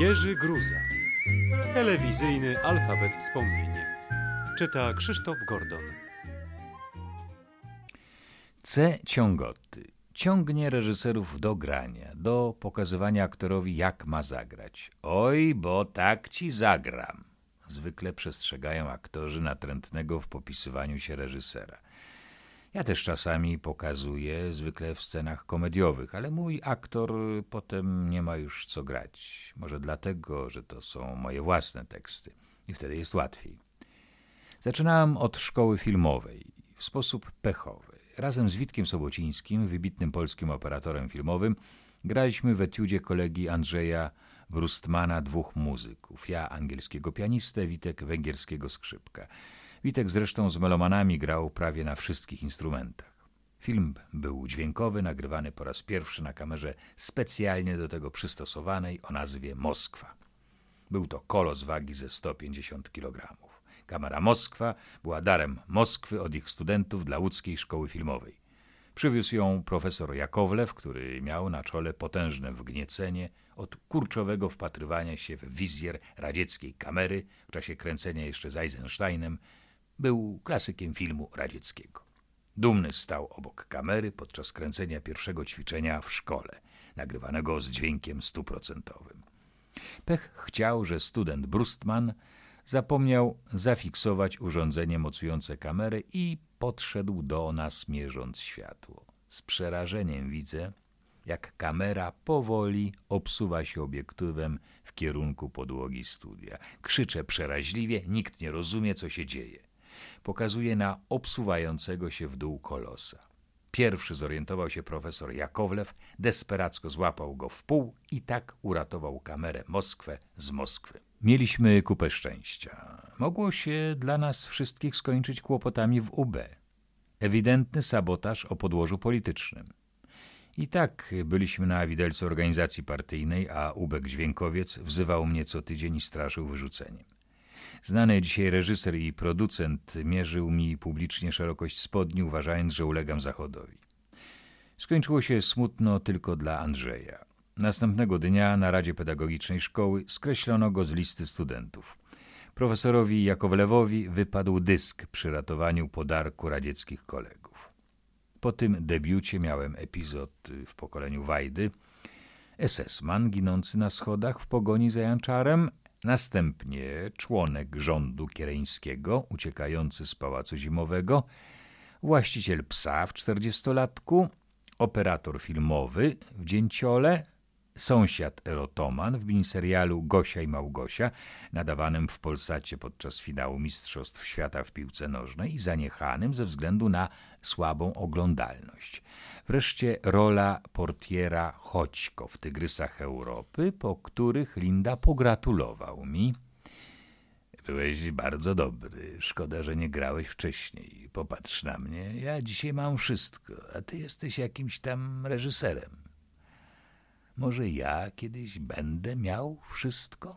Jerzy Gruza. Telewizyjny alfabet wspomnień. Czyta Krzysztof Gordon. C. Ciągoty. Ciągnie reżyserów do grania, do pokazywania aktorowi, jak ma zagrać. Oj, bo tak ci zagram. Zwykle przestrzegają aktorzy natrętnego w popisywaniu się reżysera. Ja też czasami pokazuję, zwykle w scenach komediowych, ale mój aktor potem nie ma już co grać. Może dlatego, że to są moje własne teksty i wtedy jest łatwiej. Zaczynałem od szkoły filmowej w sposób pechowy. Razem z Witkiem Sobocińskim, wybitnym polskim operatorem filmowym, graliśmy w etiudzie kolegi Andrzeja Brustmana dwóch muzyków. Ja angielskiego pianistę, Witek węgierskiego skrzypka. Witek zresztą z melomanami grał prawie na wszystkich instrumentach. Film był dźwiękowy, nagrywany po raz pierwszy na kamerze specjalnie do tego przystosowanej o nazwie Moskwa. Był to kolos wagi ze 150 kg. Kamera Moskwa była darem Moskwy od ich studentów dla łódzkiej szkoły filmowej. Przywiózł ją profesor Jakowlew, który miał na czole potężne wgniecenie od kurczowego wpatrywania się w wizjer radzieckiej kamery w czasie kręcenia jeszcze z Eisensteinem, był klasykiem filmu radzieckiego. Dumny stał obok kamery podczas kręcenia pierwszego ćwiczenia w szkole, nagrywanego z dźwiękiem stuprocentowym. Pech chciał, że student Brustman zapomniał zafiksować urządzenie mocujące kamerę i podszedł do nas mierząc światło. Z przerażeniem widzę, jak kamera powoli obsuwa się obiektywem w kierunku podłogi studia. Krzyczę przeraźliwie, nikt nie rozumie, co się dzieje. Pokazuje na obsuwającego się w dół kolosa. Pierwszy zorientował się profesor Jakowlew, desperacko złapał go w pół i tak uratował kamerę Moskwę z Moskwy. Mieliśmy kupę szczęścia. Mogło się dla nas wszystkich skończyć kłopotami w UB. Ewidentny sabotaż o podłożu politycznym. I tak byliśmy na widelcu organizacji partyjnej, a Ubek Dźwiękowiec wzywał mnie co tydzień i straszył wyrzuceniem. Znany dzisiaj reżyser i producent mierzył mi publicznie szerokość spodni, uważając, że ulegam zachodowi. Skończyło się smutno tylko dla Andrzeja. Następnego dnia na Radzie Pedagogicznej Szkoły skreślono go z listy studentów. Profesorowi Jakowlewowi wypadł dysk przy ratowaniu podarku radzieckich kolegów. Po tym debiucie miałem epizod w pokoleniu Wajdy. SS-man ginący na schodach w pogoni za Janczarem, następnie członek rządu kiereńskiego uciekający z pałacu zimowego, właściciel psa w czterdziestolatku, operator filmowy w Dzięciole, sąsiad erotoman w miniserialu Gosia i Małgosia, nadawanym w Polsacie podczas finału Mistrzostw Świata w piłce nożnej i zaniechanym ze względu na słabą oglądalność. Wreszcie rola portiera Chodźko w Tygrysach Europy, po których Linda pogratulował mi. Byłeś bardzo dobry. Szkoda, że nie grałeś wcześniej. Popatrz na mnie. Ja dzisiaj mam wszystko, a ty jesteś jakimś tam reżyserem. Może ja kiedyś będę miał wszystko?